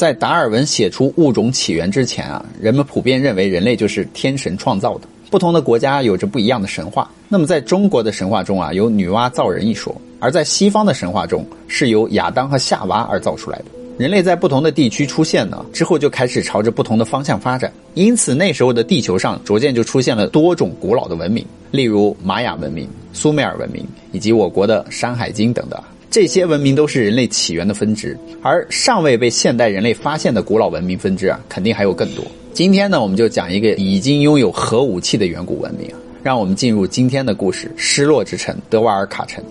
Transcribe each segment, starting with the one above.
在达尔文写出物种起源之前啊，人们普遍认为人类就是天神创造的。不同的国家有着不一样的神话。那么在中国的神话中啊，有女娲造人一说；而在西方的神话中，是由亚当和夏娃而造出来的。人类在不同的地区出现呢，之后就开始朝着不同的方向发展。因此，那时候的地球上逐渐就出现了多种古老的文明，例如玛雅文明、苏美尔文明以及我国的《山海经》等等。这些文明都是人类起源的分支，而尚未被现代人类发现的古老文明分支啊，肯定还有更多。今天呢，我们就讲一个已经拥有核武器的远古文明。让我们进入今天的故事——失落之城德瓦尔卡城。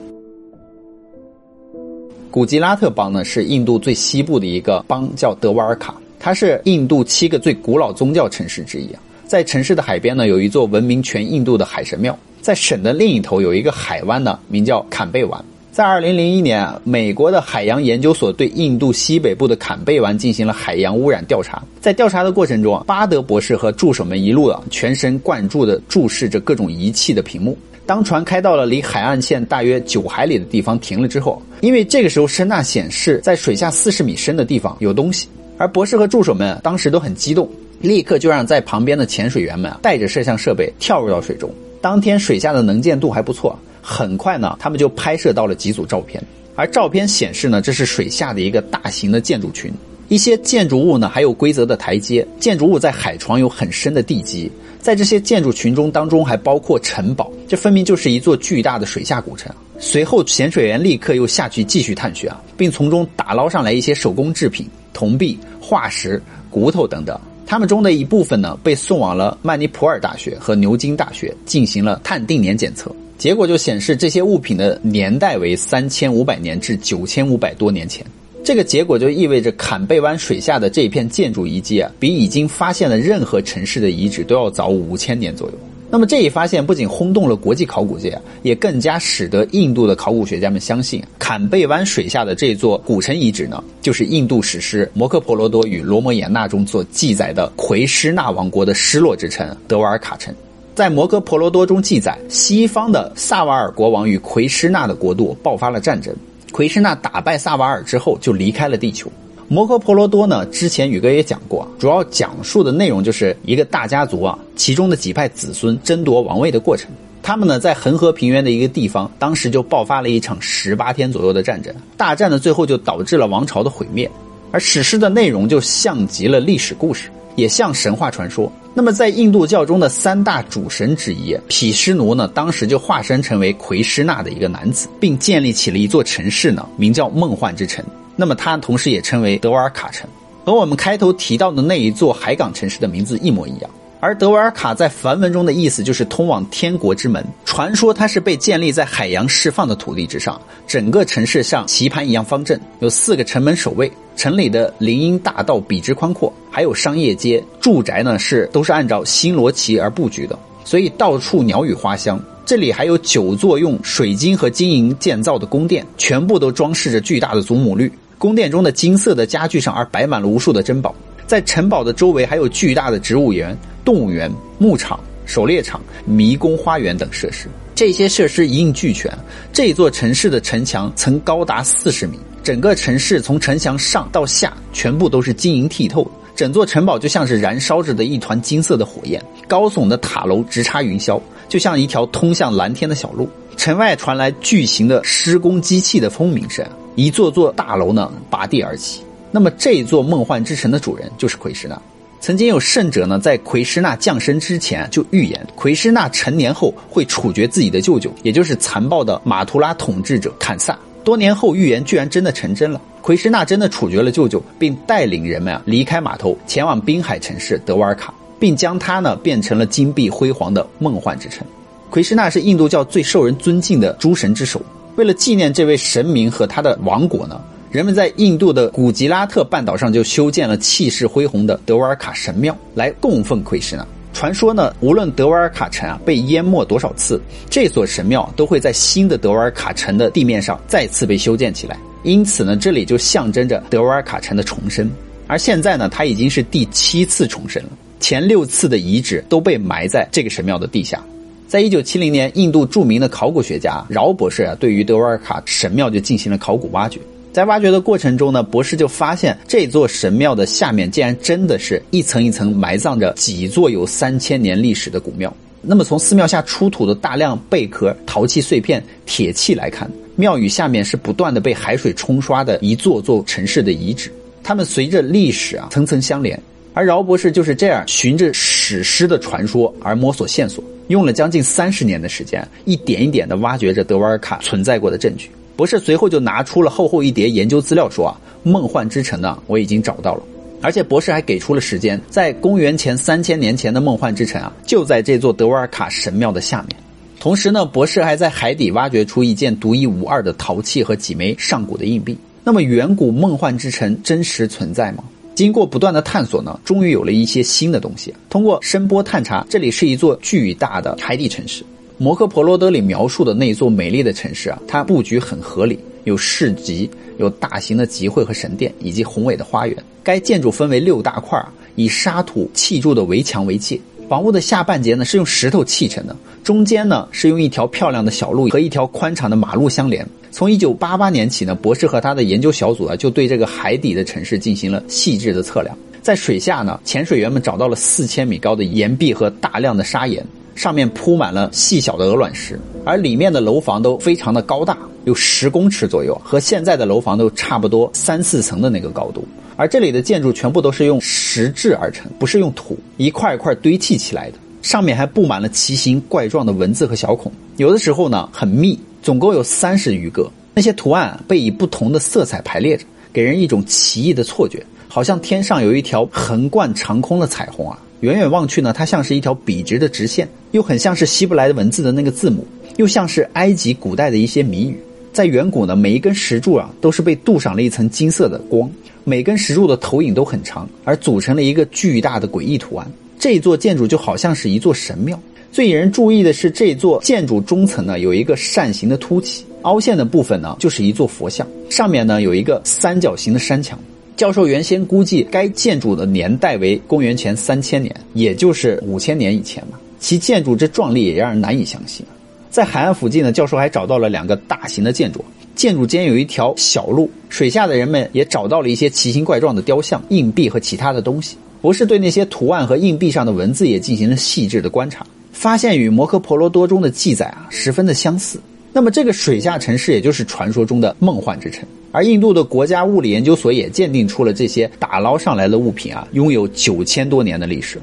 古吉拉特邦呢是印度最西部的一个邦，叫德瓦尔卡。它是印度七个最古老宗教城市之一啊。在城市的海边呢，有一座闻名全印度的海神庙。在省的另一头有一个海湾呢，名叫坎贝湾。在二零零一年，美国的海洋研究所对印度西北部的坎贝湾进行了海洋污染调查。在调查的过程中，巴德博士和助手们一路啊全神贯注地注视着各种仪器的屏幕。当船开到了离海岸线大约九海里的地方停了之后，因为这个时候声呐显示在水下四十米深的地方有东西，而博士和助手们当时都很激动，立刻就让在旁边的潜水员们带着摄像设备跳入到水中。当天水下的能见度还不错，很快呢，他们就拍摄到了几组照片，而照片显示呢，这是水下的一个大型的建筑群。一些建筑物呢，还有规则的台阶。建筑物在海床有很深的地基，在这些建筑群中当中还包括城堡，这分明就是一座巨大的水下古城。随后，潜水员立刻又下去继续探寻啊，并从中打捞上来一些手工制品、铜币、化石、骨头等等。他们中的一部分呢，被送往了曼尼普尔大学和牛津大学进行了碳定年检测，结果就显示这些物品的年代为三千五百年至九千五百多年前。这个结果就意味着坎贝湾水下的这一片建筑遗迹啊，比已经发现的任何城市的遗址都要早五千年左右。那么这一发现不仅轰动了国际考古界，也更加使得印度的考古学家们相信，坎贝湾水下的这座古城遗址呢，就是印度史诗《摩诃婆罗多与罗摩衍那》中所记载的奎师那王国的失落之城德瓦尔卡城。在《摩诃婆罗多》中记载，西方的萨瓦尔国王与奎师那的国度爆发了战争。奎师那打败萨瓦尔之后，就离开了地球。摩诃婆罗多呢，之前宇哥也讲过，主要讲述的内容就是一个大家族啊，其中的几派子孙争夺王位的过程。他们呢，在恒河平原的一个地方，当时就爆发了一场十八天左右的战争。大战的最后就导致了王朝的毁灭。而史诗的内容就像极了历史故事，也像神话传说。那么，在印度教中的三大主神之一毗湿奴呢，当时就化身成为奎师那的一个男子，并建立起了一座城市呢，名叫梦幻之城。那么，它同时也称为德瓦尔卡城，和我们开头提到的那一座海港城市的名字一模一样。而德瓦尔卡在梵文中的意思就是通往天国之门。传说它是被建立在海洋释放的土地之上，整个城市像棋盘一样方正，有四个城门守卫。城里的林荫大道笔直宽阔，还有商业街、住宅呢，是都是按照星罗棋而布局的，所以到处鸟语花香。这里还有九座用水晶和金银建造的宫殿，全部都装饰着巨大的祖母绿。宫殿中的金色的家具上，而摆满了无数的珍宝。在城堡的周围还有巨大的植物园、动物园、牧场、狩猎场、迷宫花园等设施。这些设施一应俱全。这座城市的城墙曾高达四十米。整个城市从城墙上到下全部都是晶莹剔透，整座城堡就像是燃烧着的一团金色的火焰。高耸的塔楼直插云霄，就像一条通向蓝天的小路。城外传来巨型的施工机器的轰鸣声，一座座大楼呢拔地而起。那么这座梦幻之城的主人就是奎师那。曾经有圣者呢在奎师那降生之前就预言，奎师那成年后会处决自己的舅舅，也就是残暴的马图拉统治者坎萨。多年后，预言居然真的成真了。奎师那真的处决了舅舅，并带领人们啊离开码头，前往滨海城市德瓦尔卡，并将它呢变成了金碧辉煌的梦幻之城。奎师那是印度教最受人尊敬的诸神之首。为了纪念这位神明和他的王国呢，人们在印度的古吉拉特半岛上就修建了气势恢宏的德瓦尔卡神庙，来供奉奎师那。传说呢，无论德瓦尔卡城啊被淹没多少次，这所神庙都会在新的德瓦尔卡城的地面上再次被修建起来。因此呢，这里就象征着德瓦尔卡城的重生。而现在呢，它已经是第七次重生了。前六次的遗址都被埋在这个神庙的地下。在一九七零年，印度著名的考古学家饶博士啊，对于德瓦尔卡神庙就进行了考古挖掘。在挖掘的过程中呢，博士就发现这座神庙的下面竟然真的是一层一层埋葬着几座有三千年历史的古庙。那么从寺庙下出土的大量贝壳、陶器碎片、铁器来看，庙宇下面是不断的被海水冲刷的一座座城市的遗址，它们随着历史啊层层相连。而饶博士就是这样循着史诗的传说而摸索线索，用了将近三十年的时间，一点一点地挖掘着德瓦尔卡存在过的证据。博士随后就拿出了厚厚一叠研究资料，说啊，梦幻之城呢，我已经找到了，而且博士还给出了时间，在公元前三千年前的梦幻之城啊，就在这座德瓦尔卡神庙的下面。同时呢，博士还在海底挖掘出一件独一无二的陶器和几枚上古的硬币。那么，远古梦幻之城真实存在吗？经过不断的探索呢，终于有了一些新的东西。通过声波探查，这里是一座巨大的海底城市。摩诃婆罗多里描述的那座美丽的城市啊，它布局很合理，有市集，有大型的集会和神殿，以及宏伟的花园。该建筑分为六大块，以沙土砌筑的围墙为界。房屋的下半截呢是用石头砌成的，中间呢是用一条漂亮的小路和一条宽敞的马路相连。从一九八八年起呢，博士和他的研究小组啊，就对这个海底的城市进行了细致的测量。在水下呢，潜水员们找到了四千米高的岩壁和大量的砂岩，上面铺满了细小的鹅卵石，而里面的楼房都非常的高大，有十公尺左右，和现在的楼房都差不多三四层的那个高度。而这里的建筑全部都是用石制而成，不是用土一块一块堆砌起来的，上面还布满了奇形怪状的文字和小孔，有的时候呢很密。总共有三十余个，那些图案被以不同的色彩排列着，给人一种奇异的错觉，好像天上有一条横贯长空的彩虹啊！远远望去呢，它像是一条笔直的直线，又很像是希伯来的文字的那个字母，又像是埃及古代的一些谜语。在远古呢，每一根石柱啊，都是被镀上了一层金色的光，每根石柱的投影都很长，而组成了一个巨大的诡异图案。这座建筑就好像是一座神庙。最引人注意的是，这座建筑中层呢有一个扇形的凸起，凹陷的部分呢就是一座佛像，上面呢有一个三角形的山墙。教授原先估计该建筑的年代为公元前三千年，也就是五千年以前嘛。其建筑之壮丽也让人难以相信。在海岸附近呢，教授还找到了两个大型的建筑，建筑间有一条小路，水下的人们也找到了一些奇形怪状的雕像、硬币和其他的东西。博士对那些图案和硬币上的文字也进行了细致的观察。发现与摩诃婆罗多中的记载啊十分的相似。那么这个水下城市也就是传说中的梦幻之城。而印度的国家物理研究所也鉴定出了这些打捞上来的物品啊拥有九千多年的历史。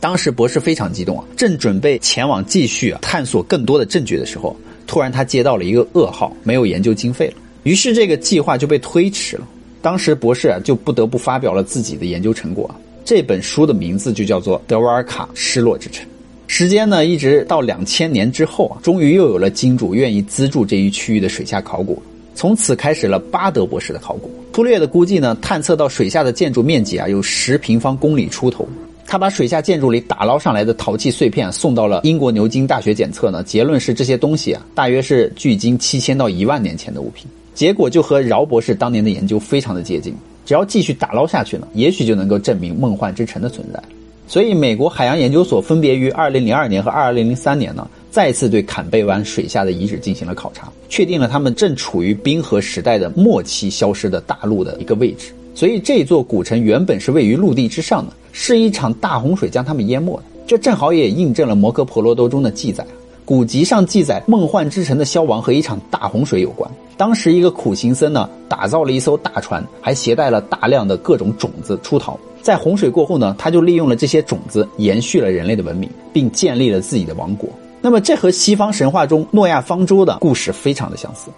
当时博士非常激动啊，正准备前往继续啊探索更多的证据的时候，突然他接到了一个噩耗，没有研究经费了。于是这个计划就被推迟了。当时博士啊就不得不发表了自己的研究成果。这本书的名字就叫做《德瓦尔卡失落之城》。时间呢，一直到两千年之后啊，终于又有了金主愿意资助这一区域的水下考古，从此开始了巴德博士的考古。粗略的估计呢，探测到水下的建筑面积啊有十平方公里出头。他把水下建筑里打捞上来的陶器碎片送到了英国牛津大学检测呢，结论是这些东西啊大约是距今七千到一万年前的物品。结果就和饶博士当年的研究非常的接近，只要继续打捞下去呢，也许就能够证明梦幻之城的存在。所以，美国海洋研究所分别于二零零二年和二零零三年呢，再次对坎贝湾水下的遗址进行了考察，确定了他们正处于冰河时代的末期消失的大陆的一个位置。所以，这座古城原本是位于陆地之上的，是一场大洪水将他们淹没的。这正好也印证了摩诃婆罗多中的记载，古籍上记载梦幻之城的消亡和一场大洪水有关。当时，一个苦行僧呢，打造了一艘大船，还携带了大量的各种种子出逃。在洪水过后呢，他就利用了这些种子，延续了人类的文明，并建立了自己的王国。那么，这和西方神话中诺亚方舟的故事非常的相似。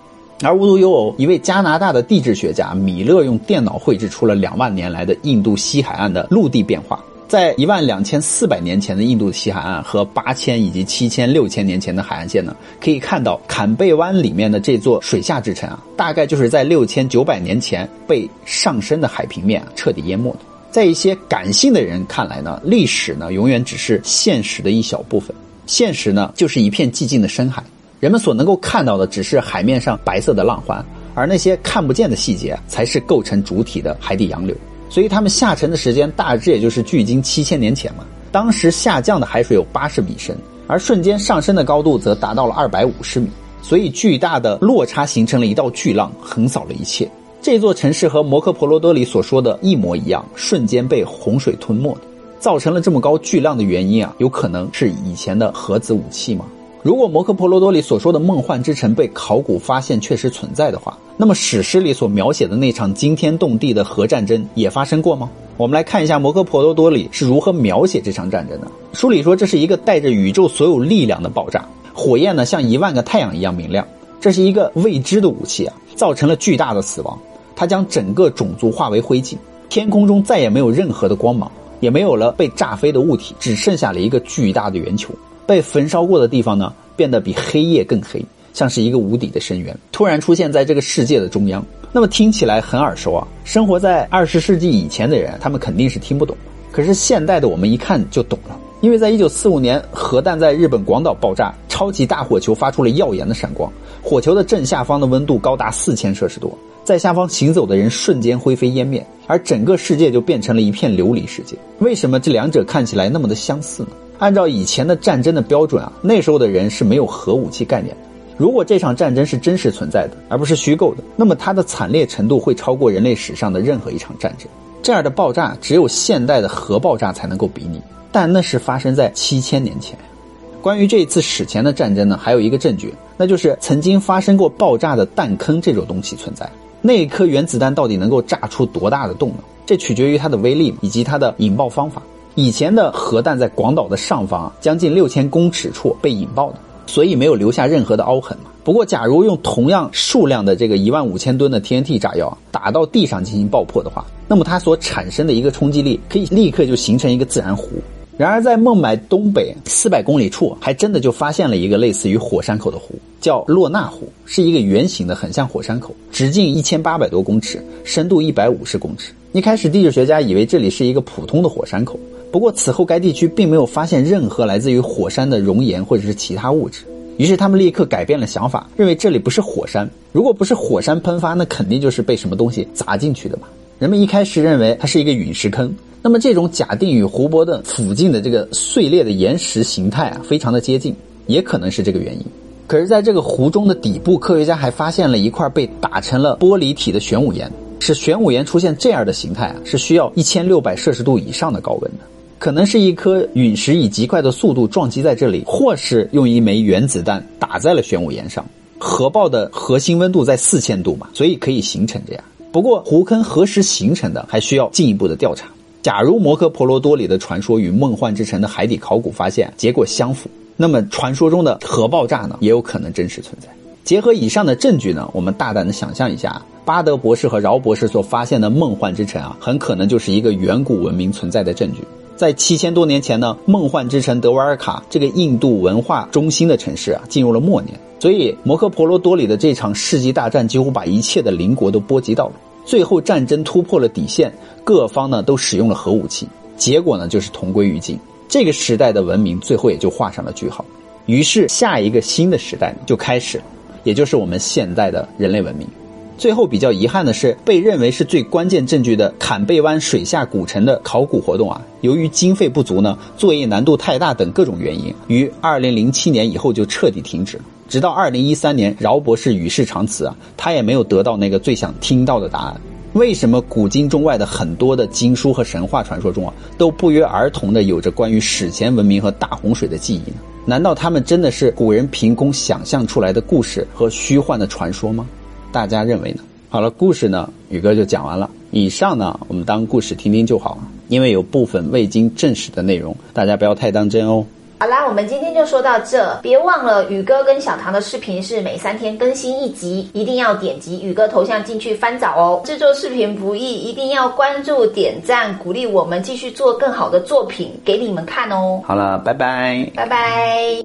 而无独有偶，一位加拿大的地质学家米勒用电脑绘制出了两万年来的印度西海岸的陆地变化。在一万两千四百年前的印度西海岸和八千以及七千六千年前的海岸线呢，可以看到坎贝湾里面的这座水下之城啊，大概就是在六千九百年前被上升的海平面彻底淹没的。在一些感性的人看来呢，历史呢永远只是现实的一小部分，现实呢就是一片寂静的深海，人们所能够看到的只是海面上白色的浪花，而那些看不见的细节才是构成主体的海底洋流。所以他们下沉的时间大致也就是距今七千年前嘛。当时下降的海水有八十米深，而瞬间上升的高度则达到了二百五十米，所以巨大的落差形成了一道巨浪，横扫了一切。这座城市和摩诃婆罗多里所说的一模一样，瞬间被洪水吞没的。造成了这么高巨量的原因啊，有可能是以前的核子武器吗？如果摩诃婆罗多里所说的梦幻之城被考古发现确实存在的话，那么史诗里所描写的那场惊天动地的核战争也发生过吗？我们来看一下摩诃婆罗多里是如何描写这场战争的。书里说，这是一个带着宇宙所有力量的爆炸，火焰呢像一万个太阳一样明亮，这是一个未知的武器啊，造成了巨大的死亡，它将整个种族化为灰烬，天空中再也没有任何的光芒。也没有了被炸飞的物体，只剩下了一个巨大的圆球。被焚烧过的地方呢，变得比黑夜更黑，像是一个无底的深渊，突然出现在这个世界的中央。那么听起来很耳熟啊！生活在二十世纪以前的人，他们肯定是听不懂。可是现代的我们一看就懂了，因为在一九四五年，核弹在日本广岛爆炸，超级大火球发出了耀眼的闪光，火球的正下方的温度高达四千摄氏度。在下方行走的人瞬间灰飞烟灭，而整个世界就变成了一片琉璃世界。为什么这两者看起来那么的相似呢？按照以前的战争的标准啊，那时候的人是没有核武器概念的。如果这场战争是真实存在的，而不是虚构的，那么它的惨烈程度会超过人类史上的任何一场战争。这样的爆炸只有现代的核爆炸才能够比拟，但那是发生在七千年前。关于这一次史前的战争呢，还有一个证据，那就是曾经发生过爆炸的弹坑这种东西存在。那一颗原子弹到底能够炸出多大的洞呢？这取决于它的威力以及它的引爆方法。以前的核弹在广岛的上方将近六千公尺处被引爆的，所以没有留下任何的凹痕嘛。不过，假如用同样数量的这个一万五千吨的 TNT 炸药打到地上进行爆破的话，那么它所产生的一个冲击力可以立刻就形成一个自然湖。然而，在孟买东北四百公里处，还真的就发现了一个类似于火山口的湖，叫洛纳湖，是一个圆形的，很像火山口，直径一千八百多公尺，深度一百五十公尺。一开始，地质学家以为这里是一个普通的火山口，不过此后该地区并没有发现任何来自于火山的熔岩或者是其他物质，于是他们立刻改变了想法，认为这里不是火山。如果不是火山喷发，那肯定就是被什么东西砸进去的嘛。人们一开始认为它是一个陨石坑。那么这种假定与湖泊的附近的这个碎裂的岩石形态啊，非常的接近，也可能是这个原因。可是，在这个湖中的底部，科学家还发现了一块被打成了玻璃体的玄武岩。使玄武岩出现这样的形态啊，是需要一千六百摄氏度以上的高温的。可能是一颗陨石以极快的速度撞击在这里，或是用一枚原子弹打在了玄武岩上。核爆的核心温度在四千度嘛，所以可以形成这样。不过，湖坑何时形成的，还需要进一步的调查。假如摩诃婆罗多里的传说与梦幻之城的海底考古发现结果相符，那么传说中的核爆炸呢，也有可能真实存在。结合以上的证据呢，我们大胆的想象一下，巴德博士和饶博士所发现的梦幻之城啊，很可能就是一个远古文明存在的证据。在七千多年前呢，梦幻之城德瓦尔卡这个印度文化中心的城市啊，进入了末年，所以摩诃婆罗多里的这场世纪大战几乎把一切的邻国都波及到了。最后战争突破了底线，各方呢都使用了核武器，结果呢就是同归于尽。这个时代的文明最后也就画上了句号。于是下一个新的时代就开始，也就是我们现代的人类文明。最后比较遗憾的是，被认为是最关键证据的坎贝湾水下古城的考古活动啊，由于经费不足呢，作业难度太大等各种原因，于二零零七年以后就彻底停止了。直到二零一三年，饶博士与世长辞啊，他也没有得到那个最想听到的答案。为什么古今中外的很多的经书和神话传说中啊，都不约而同的有着关于史前文明和大洪水的记忆呢？难道他们真的是古人凭空想象出来的故事和虚幻的传说吗？大家认为呢？好了，故事呢，宇哥就讲完了。以上呢，我们当故事听听就好，因为有部分未经证实的内容，大家不要太当真哦。好啦，我们今天就说到这。别忘了，宇哥跟小唐的视频是每三天更新一集，一定要点击宇哥头像进去翻找哦。制作视频不易，一定要关注、点赞，鼓励我们继续做更好的作品给你们看哦。好了，拜拜，拜拜。